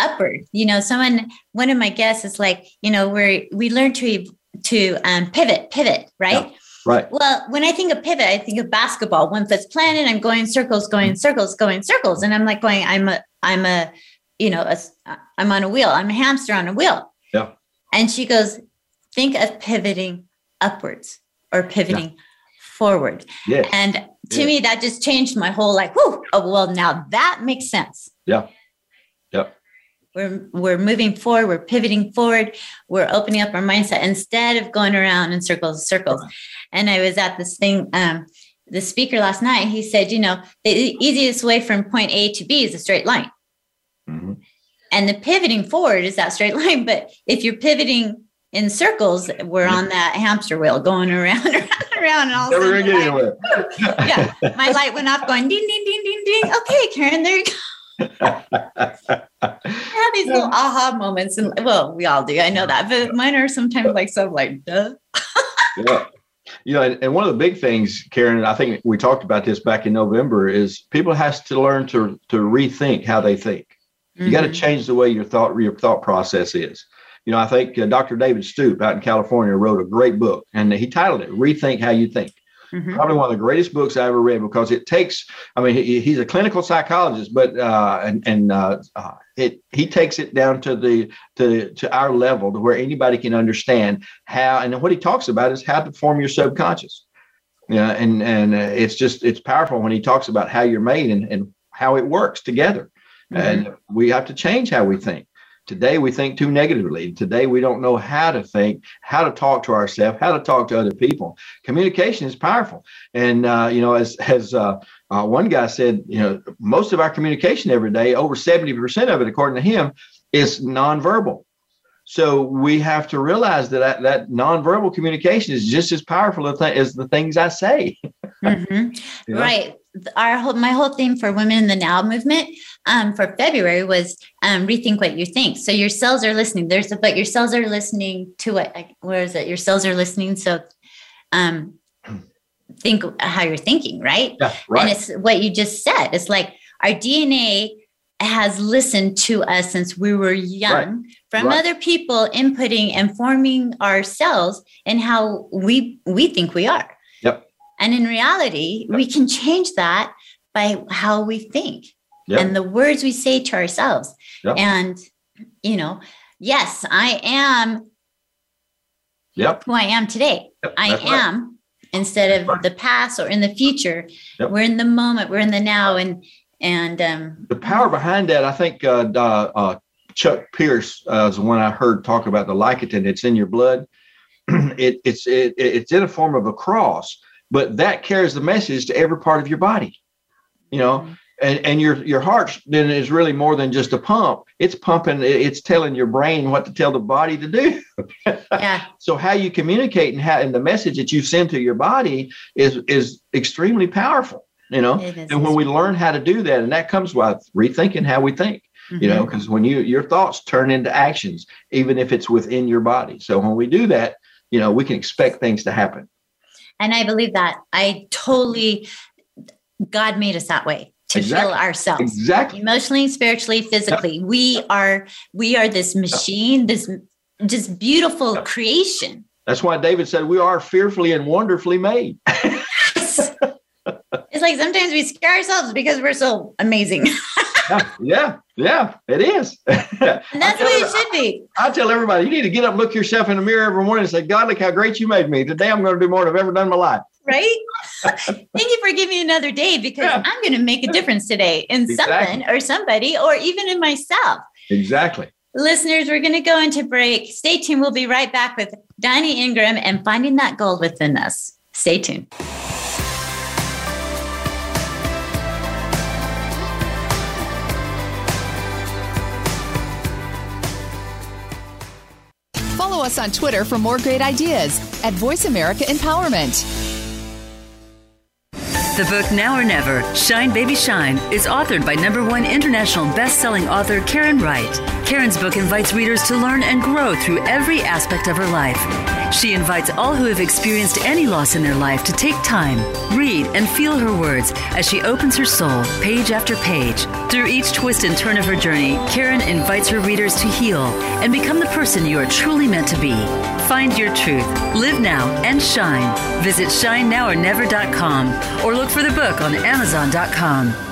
upward. You know, someone one of my guests is like, you know, where we learn to to um, pivot, pivot, right? right. Well, when I think of pivot, I think of basketball. One foot's planted, I'm going circles, going circles, going circles, and I'm like going. I'm a, I'm a, you know, a, I'm on a wheel. I'm a hamster on a wheel. Yeah. And she goes, think of pivoting upwards or pivoting forward. Yes. And to Yeah. me, that just changed my whole like, whoo, oh, well, now that makes sense. Yeah. Yeah. We're we're moving forward, we're pivoting forward, we're opening up our mindset instead of going around in circles, circles. And I was at this thing, um, the speaker last night, he said, you know, the easiest way from point A to B is a straight line. Mhm. And the pivoting forward is that straight [LAUGHS] line. But if you're pivoting in circles, we're on that hamster wheel going around, [LAUGHS] around, around. And all Never sudden gonna get anywhere. [LAUGHS] yeah, my light went off going ding, ding, ding, ding, ding. Okay, Karen, there you go. I [LAUGHS] have these little aha moments. And well, we all do. I know that. But mine are sometimes like so like, duh. yeah. You know, and, and one of the big things, Karen, I think we talked about this back in November, is people has to learn to to rethink how they think. You got to mm-hmm. change the way your thought your thought process is. You know, I think uh, Dr. David Stoop out in California wrote a great book, and he titled it "Rethink How You Think." Mhm. Probably one of the greatest books I ever read because it takes. I mean, he, he's a clinical psychologist, but uh, and and uh, uh, it he takes it down to the to to our level to where anybody can understand how. And what he talks about is how to form your subconscious. Yeah, and and uh, it's just it's powerful when he talks about how you're made and and how it works together. And we have to change how we think. Today we think too negatively. Today we don't know how to think, how to talk to ourselves, how to talk to other people. Communication is powerful, and uh, you know, as as uh, uh, one guy said, you know, most of our communication every day, over seventy percent of it, according to him, is nonverbal. So we have to realize that that, nonverbal communication is just as powerful as the- things I say. Mhm. [LAUGHS] you know? Right. Our whole, my whole theme for Women in the Now movement um, for February was um, rethink what you think. So your cells are listening. There's a, but your cells are listening to what? Where is it? Your cells are listening. So um, [CLEARS THROAT] think how you're thinking, right? Yeah, And it's what you just said. It's like our DNA has listened to us since we were young from Right. other people inputting and forming our cells and how we we think we are. And in reality, we can change that by how we think Yep. and the words we say to ourselves. Yep. And you know, yes, I am Yep. who I am today. I that's right. am instead of Right. the past or in the future. We're in the moment. We're in the now, and and um, the power behind that, I think uh, uh, uh, Chuck Pierce uh, is the one I heard talk about the Licotin. It's in your blood. [CLEARS THROAT] it, it's it, it's in a form of a cross, but that carries the message to every part of your body. You know, mm-hmm. and and your your heart then is really more than just a pump. It's pumping. It's telling your brain what to tell the body to do. [LAUGHS] yeah, So how you communicate and how and the message that you send to your body is is extremely powerful. You know, and when we learn how to do that, and that comes with rethinking how we think, you know, mm-hmm. because when you your thoughts turn into actions, even if it's within your body. So when we do that, you know, we can expect things to happen. And I believe that. I totally God made us that way to Exactly. feel ourselves. Exactly. emotionally spiritually physically. We are we are this machine this just beautiful creation. That's why David said we are fearfully and wonderfully made. it's like sometimes we scare ourselves because we're so amazing. [LAUGHS] Yeah, yeah, Yeah, it is. [LAUGHS] and that's the way it should be. I tell everybody, you need to get up, look yourself in the mirror every morning and say, God, look how great you made me. Today I'm going to do more than I've ever done in my life. Right? [LAUGHS] Thank you for giving me another day because yeah. I'm going to make a difference today in exactly. something or somebody or even in myself. Exactly. Listeners, we're going to go into break. Stay tuned. We'll be right back with Donnie Ingram and finding that gold within us. Stay tuned. Follow us on Twitter for more great ideas at Voice America Empowerment. The book Now or Never, Shine Baby Shine, is authored by number one international best-selling author Karen Wright. Karen's book invites readers to learn and grow through every aspect of her life. She invites all who have experienced any loss in their life to take time, read, and feel her words as she opens her soul page after page. Through each twist and turn of her journey, Karen invites her readers to heal and become the person you are truly meant to be. Find your truth, live now, and shine. Visit shinenowornever.com or look for the book on amazon.com.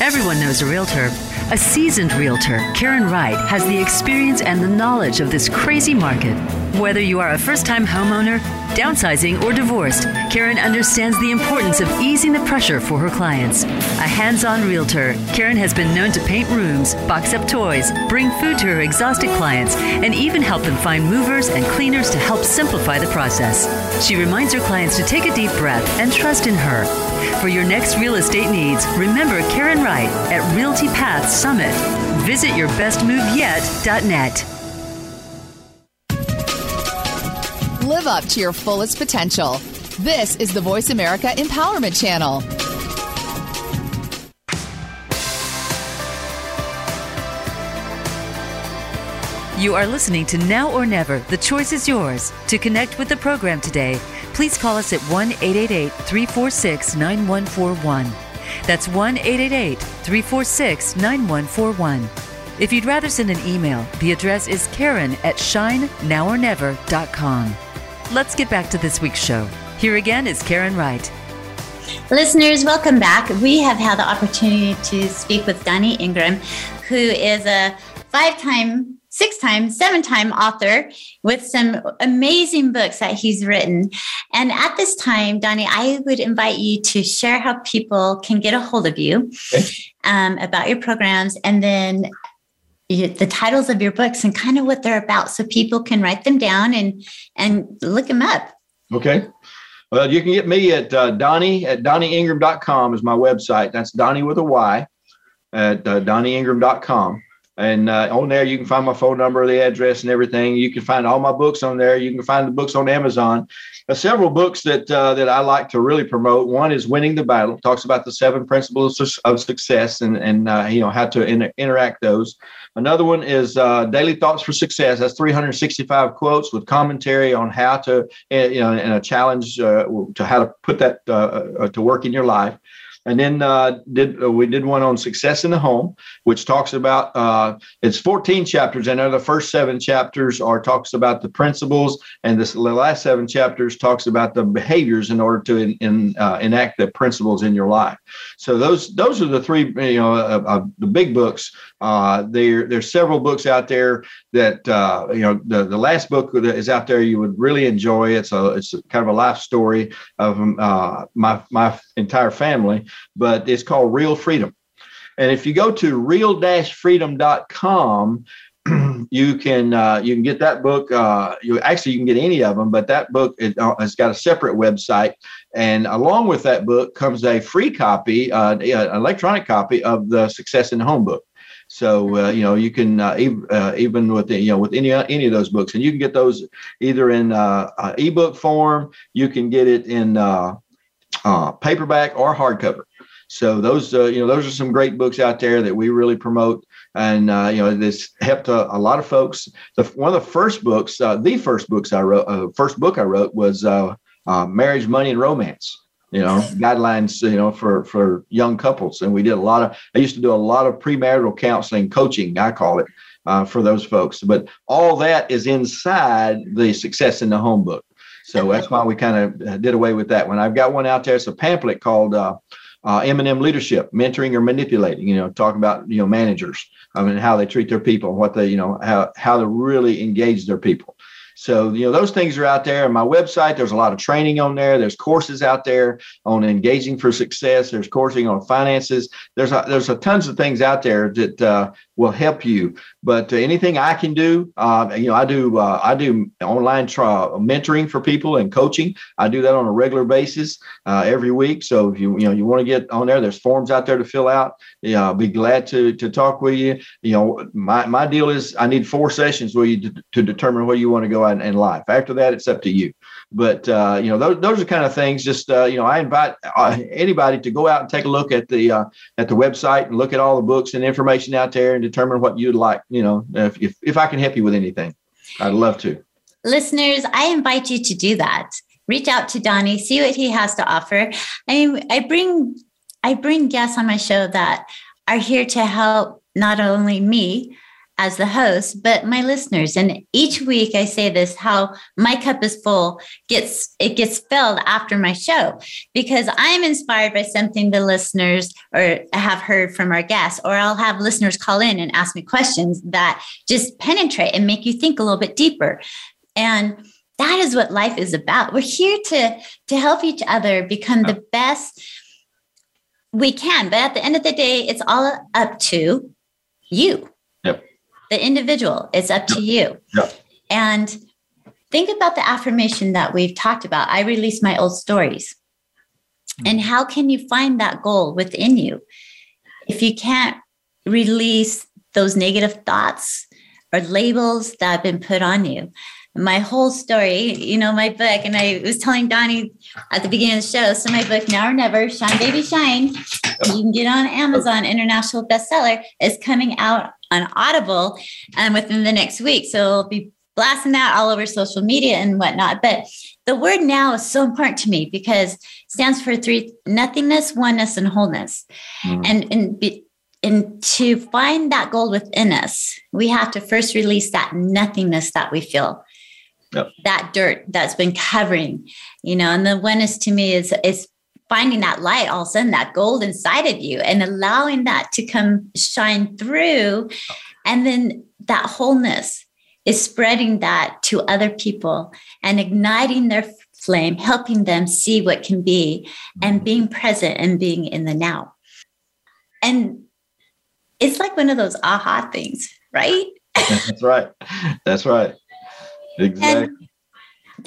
Everyone knows a realtor. A seasoned realtor, Karen Wright, has the experience and the knowledge of this crazy market. Whether you are a first time homeowner, downsizing, or divorced, Karen understands the importance of easing the pressure for her clients. A hands on realtor, Karen has been known to paint rooms, box up toys, bring food to her exhausted clients, and even help them find movers and cleaners to help simplify the process. She reminds her clients to take a deep breath and trust in her. For your next real estate needs, remember Karen Wright at Realty Path Summit. Visit yourbestmoveyet.net. Live up to your fullest potential. This is the Voice America Empowerment Channel. You are listening to Now or Never. The choice is yours. To connect with the program today, please call us at 1 888 346 9141. That's 1 888 346 9141. If you'd rather send an email, the address is karen at shinenowornever.com. Let's get back to this week's show. Here again is Karen Wright. Listeners, welcome back. We have had the opportunity to speak with Donnie Ingram, who is a five time six time, seven time author with some amazing books that he's written. And at this time, Donnie, I would invite you to share how people can get a hold of you okay. um, about your programs and then the titles of your books and kind of what they're about so people can write them down and and look them up. Okay. Well, you can get me at uh, Donnie at DonnieIngram.com is my website. That's Donnie with a Y at uh, DonnieIngram.com. And uh, on there, you can find my phone number, the address, and everything. You can find all my books on there. You can find the books on Amazon. There's several books that uh, that I like to really promote. One is "Winning the Battle." It talks about the seven principles of success and and uh, you know how to inter- interact those. Another one is uh, "Daily Thoughts for Success." That's 365 quotes with commentary on how to eh, you know and a challenge uh, to how to put that uh, to work in your life. And then uh, did uh, we did one on success in the home, which talks about uh, it's 14 chapters, and the first seven chapters are talks about the principles, and this, the last seven chapters talks about the behaviors in order to in, in, uh, enact the principles in your life. So those those are the three you know the big books. Uh, there there's several books out there that uh, you know the the last book that is out there you would really enjoy. It's a it's kind of a life story of my my entire family but it's called Real Freedom. And if you go to real-freedom.com, [CLEARS THROAT] you can uh, you can get that book. Uh, you actually you can get any of them, but that book it, uh, has got a separate website, and along with that book comes a free copy, uh, electronic copy of the Success in the Home book. So uh, you know you can uh, uh, even with the, you know with any any of those books, and you can get those either in uh, ebook form. You can get it in uh, uh, paperback or hardcover. So those, uh, you know, those are some great books out there that we really promote, and uh, you know, this helped a, a, lot of folks. The one of the first books, uh, the first books I wrote, uh, first book I wrote was uh, uh, Marriage, Money, and Romance. You know, guidelines, you know, for for young couples, and we did a lot of. I used to do a lot of premarital counseling, coaching, I call it, for those folks. But all that is inside the Success in the Home book. So that's why we kind of did away with that one. I've got one out there. It's a pamphlet called uh, uh, M&M Leadership, Mentoring or Manipulating, you know, talk about, you know, managers I mean, how they treat their people, what they, you know, how, how to really engage their people. So, you know, those things are out there on my website. There's a lot of training on there. There's courses out there on engaging for success. There's coursing on finances. There's a, there's a tons of things out there that uh, will help you. But uh, anything I can do, uh, you know, I do uh, I do online trial mentoring for people and coaching. I do that on a regular basis uh, every week. So if you you know you want to get on there, there's forms out there to fill out. Yeah, I'll be glad to to talk with you. You know, my my deal is I need four sessions with you to, to determine where you want to go in, in life. After that, it's up to you. But uh, you know, those those are kind of things. Just uh, you know, I invite uh, anybody to go out and take a look at the uh, at the website and look at all the books and information out there and determine what you'd like. You know, if if, if I can help you with anything, I'd love to. Listeners, I invite you to do that. Reach out to Donnie, see what he has to offer. I I bring I bring guests on my show that are here to help not only me as the host, but my listeners. And each week I say this how my cup is full gets it gets filled after my show because I'm inspired by something the listeners or have heard from our guests, or I'll have listeners call in and ask me questions that just penetrate and make you think a little bit deeper. And that is what life is about. We're here to to help each other become the best we can. But at the end of the day, it's all up to you the individual. It's up to you. Yeah. And think about the affirmation that we've talked about. I release my old stories. Hmm. And how can you find that goal within you if you can't release those negative thoughts or labels that have been put on you? My whole story, you know, my book, and I was telling Donnie at the beginning of the show. So, my book, Now or Never, Shine Baby Shine, you can get on Amazon, international bestseller, is coming out on Audible and um, within the next week. So I'll be blasting that all over social media and whatnot. But the word now is so important to me because it stands for three nothingness, oneness, and wholeness. Mm. And and be, and to find that gold within us, we have to first release that nothingness that we feel. Yep. That dirt that's been covering, you know, and the oneness to me is is finding that light all of a sudden that gold inside of you and allowing that to come shine through. And then that wholeness is spreading that to other people and igniting their flame helping them see what can be and mm-hmm. being present and being in the now. And it's like one of those aha things right? [LAUGHS] That's right. That's right. Exactly. and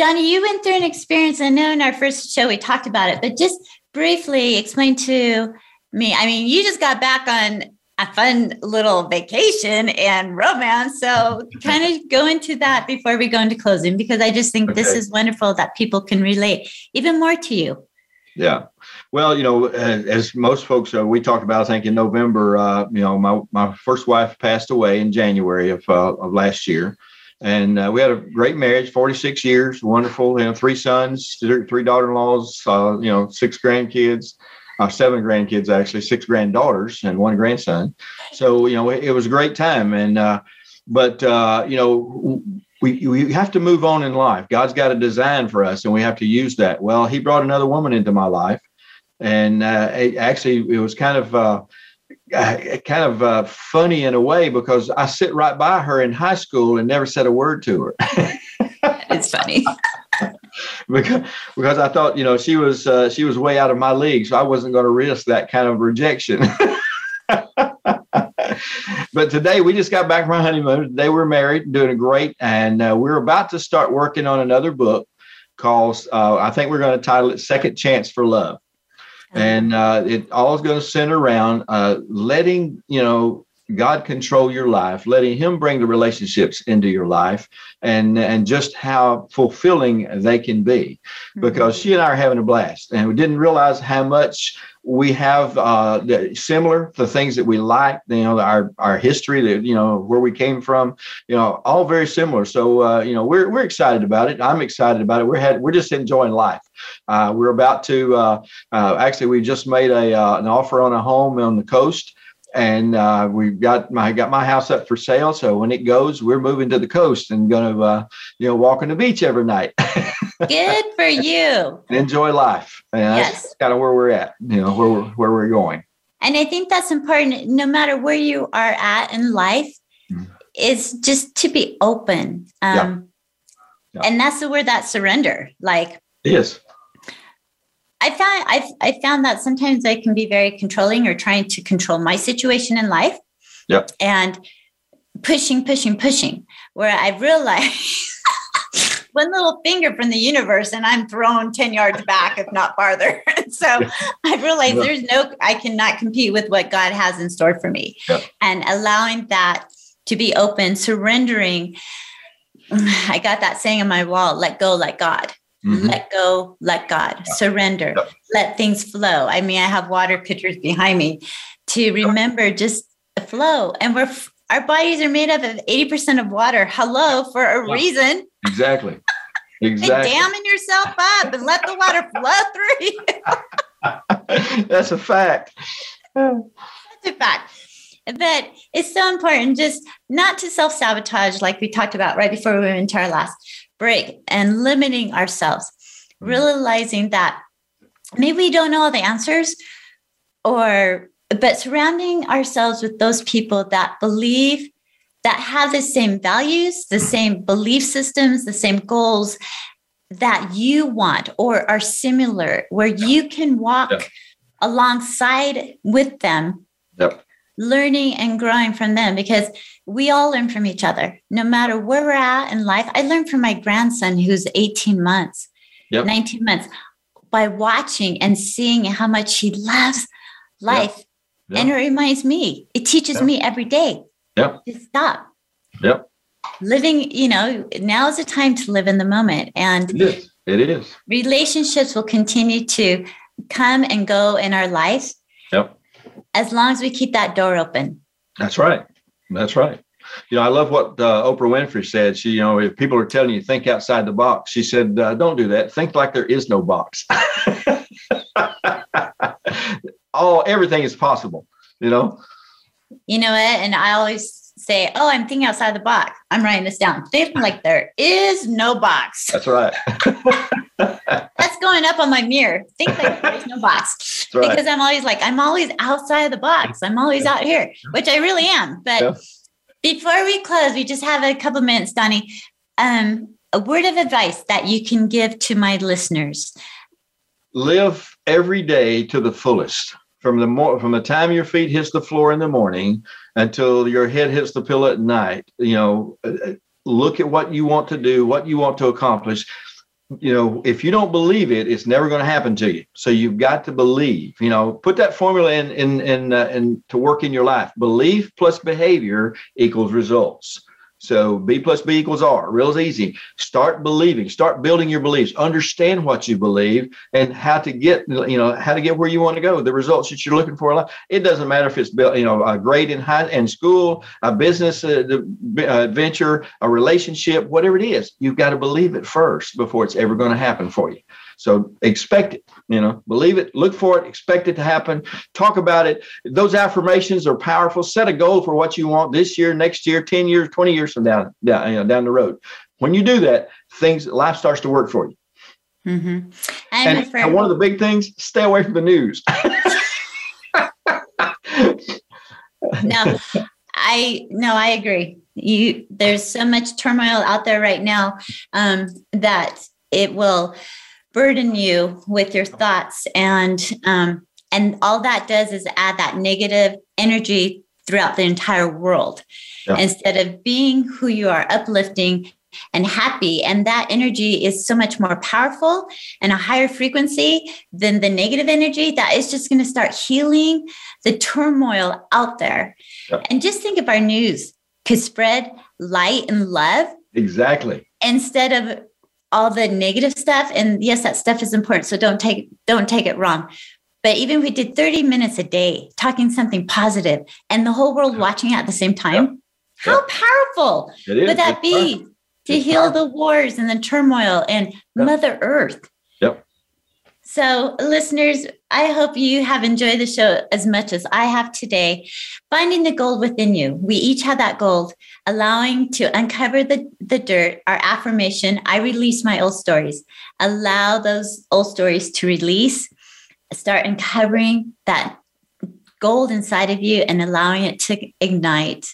Donnie, you went through an experience. I know in our first show we talked about it, but just briefly explain to me. I mean, you just got back on a fun little vacation and romance. So, kind of go into that before we go into closing, because I just think okay. this is wonderful that people can relate even more to you. Yeah. Well, you know, as most folks, uh, we talked about, I think in November, uh, you know, my, my first wife passed away in January of, uh, of last year and uh, we had a great marriage 46 years wonderful you know three sons three daughter-in-laws uh, you know six grandkids uh, seven grandkids actually six granddaughters and one grandson. So you know it, it was a great time. And uh, but uh, you know we, we have to move on in life. God's got a design for us and we have to use that. Well he brought another woman into my life. And uh, it, actually it was kind of uh, kind of uh, funny in a way because I sit right by her in high school and never said a word to her. it's funny. [LAUGHS] because because I thought you know she was uh, she was way out of my league, so I wasn't going to risk that kind of rejection. [LAUGHS] but today we just got back from our honeymoon. Today we're married, doing great, and uh, we're about to start working on another book called uh, I think we're going to title it "Second Chance for Love." And uh, it all is going to center around uh, letting you know God control your life, letting Him bring the relationships into your life, and and just how fulfilling they can be. Because mm-hmm. she and I are having a blast, and we didn't realize how much we have uh, the, similar the things that we like. You know, our our history, that you know where we came from. You know, all very similar. So uh, you know, we're we're excited about it. I'm excited about it. We're had we're just enjoying life. Uh, we're about to uh, uh, actually we just made a uh, an offer on a home on the coast and uh, we've got my got my house up for sale. So when it goes, we're moving to the coast and going to uh, you know walk on the beach every night. [LAUGHS] Good for you. Enjoy life. And yes. that's kind of where we're at. You know where we're where we're going. And I think that's important. No matter where you are at in life, mm-hmm. is just to be open. Um, yeah. Yeah. And that's the word that surrender. Like yes. I found I've I found that sometimes I can be very controlling or trying to control my situation in life. Yep. And pushing, pushing, pushing. Where I realized [LAUGHS] one little finger from the universe and I'm thrown 10 yards back, if not farther. [LAUGHS] so I realized yeah. there's no, I cannot compete with what God has in store for me. Yeah. And allowing that to be open, surrendering. [SIGHS] I got that saying on my wall let go, let God. Mm-hmm. Let go, let God, surrender, yep. let things flow. I mean, I have water pitchers behind me to remember just the flow. And we're our bodies are made up of 80% of water. Hello, for a reason. Exactly. [LAUGHS] Exactly. damming yourself up and let the water flow through you. [LAUGHS] That's a fact. That's a fact. But it's so important just not to self sabotage, like we talked about right before we went into our last break and limiting ourselves, mm-hmm. realizing that maybe we don't know all the answers or but surrounding ourselves with those people that believe that have the same values, the same belief systems, the same goals that you want or are similar, where you can walk yep. alongside with them, yep. Learning and growing from them because we all learn from each other, no matter where we're at in life. I learned from my grandson who's 18 months, yep. 19 months, by watching and seeing how much he loves life. And it reminds me, it teaches me every day Yep. To stop. Yep. Living, you know, now is the time to live in the moment. And it is. It is. Relationships will continue to come and go in our life. Yep. As long as we keep that door open. That's right. That's right. You know, I love what uh, Oprah Winfrey said. She, you know, if people are telling you think outside the box, she said, uh, don't do that. Think like there is no box. [LAUGHS] All everything is possible. You know you know what? And I always say, Oh, I'm thinking outside the box. I'm writing this down. Think like there is no box. That's right. [LAUGHS] That's going up on my mirror. Think like there's no box. [LAUGHS] Right. Because I'm always like, I'm always outside of the box. I'm always out here, which I really am. But yeah. before we close, we just have a couple minutes, Donnie. Um, a word of advice that you can give to my listeners. Live every day to the fullest from the mo- from the time your feet hits the floor in the morning until your head hits the pillow at night you know uh, uh, look at what you want to do what you want to accomplish you know if you don't believe it it's never going to happen to you. So you've got to believe you know put that formula in in in, uh, in to work in your life. Belief plus behavior equals results so B plus B equals R, real easy. Start believing, start building your beliefs, understand what you believe and how to get, you know, how to get where you want to go, the results that you're looking for. It doesn't matter if it's, you know, a grade in high in school, a business uh, uh, venture, a relationship, whatever it is, you've got to believe it first before it's ever going to happen for you. So expect it, you know, believe it, look for it, expect it to happen, talk about it. Those affirmations are powerful. Set a goal for what you want this year, next year, 10 years, 20 years from down, down, you know, down the road. When you do that, things, life starts to work for you. Mm-hmm. And, and one of the big things, stay away from the news. [LAUGHS] no, I no, I agree. You there's so much turmoil out there right now um, that it will burden you with your thoughts and um, and all that does is add that negative energy throughout the entire world yeah. instead of being who you are uplifting and happy and that energy is so much more powerful and a higher frequency than the negative energy that is just going to start healing the turmoil out there yeah. and just think if our news could spread light and love exactly instead of all the negative stuff and yes that stuff is important so don't take don't take it wrong But even if we did 30 minutes a day talking something positive and the whole world watching at the same time, Yep. how Yep. powerful would that It's be powerful. to It's heal powerful. the wars and the turmoil and Yep. Mother Earth? So, listeners, I hope you have enjoyed the show as much as I have today. Finding the gold within you. We each have that gold, allowing to uncover the, the dirt, our affirmation. I release my old stories. Allow those old stories to release. Start uncovering that gold inside of you and allowing it to ignite.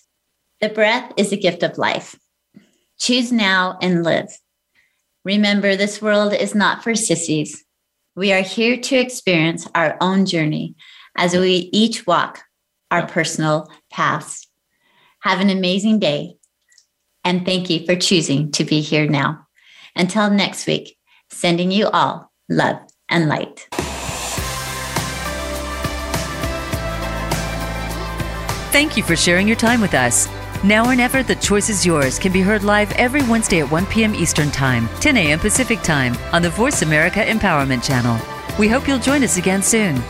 The breath is a gift of life. Choose now and live. Remember, this world is not for sissies. We are here to experience our own journey as we each walk our personal paths. Have an amazing day. And thank you for choosing to be here now. Until next week, sending you all love and light. Thank you for sharing your time with us. Now or never, The Choice is Yours can be heard live every Wednesday at 1 p.m. Eastern Time, 10 a.m. Pacific Time on the Voice America Empowerment Channel. We hope you'll join us again soon.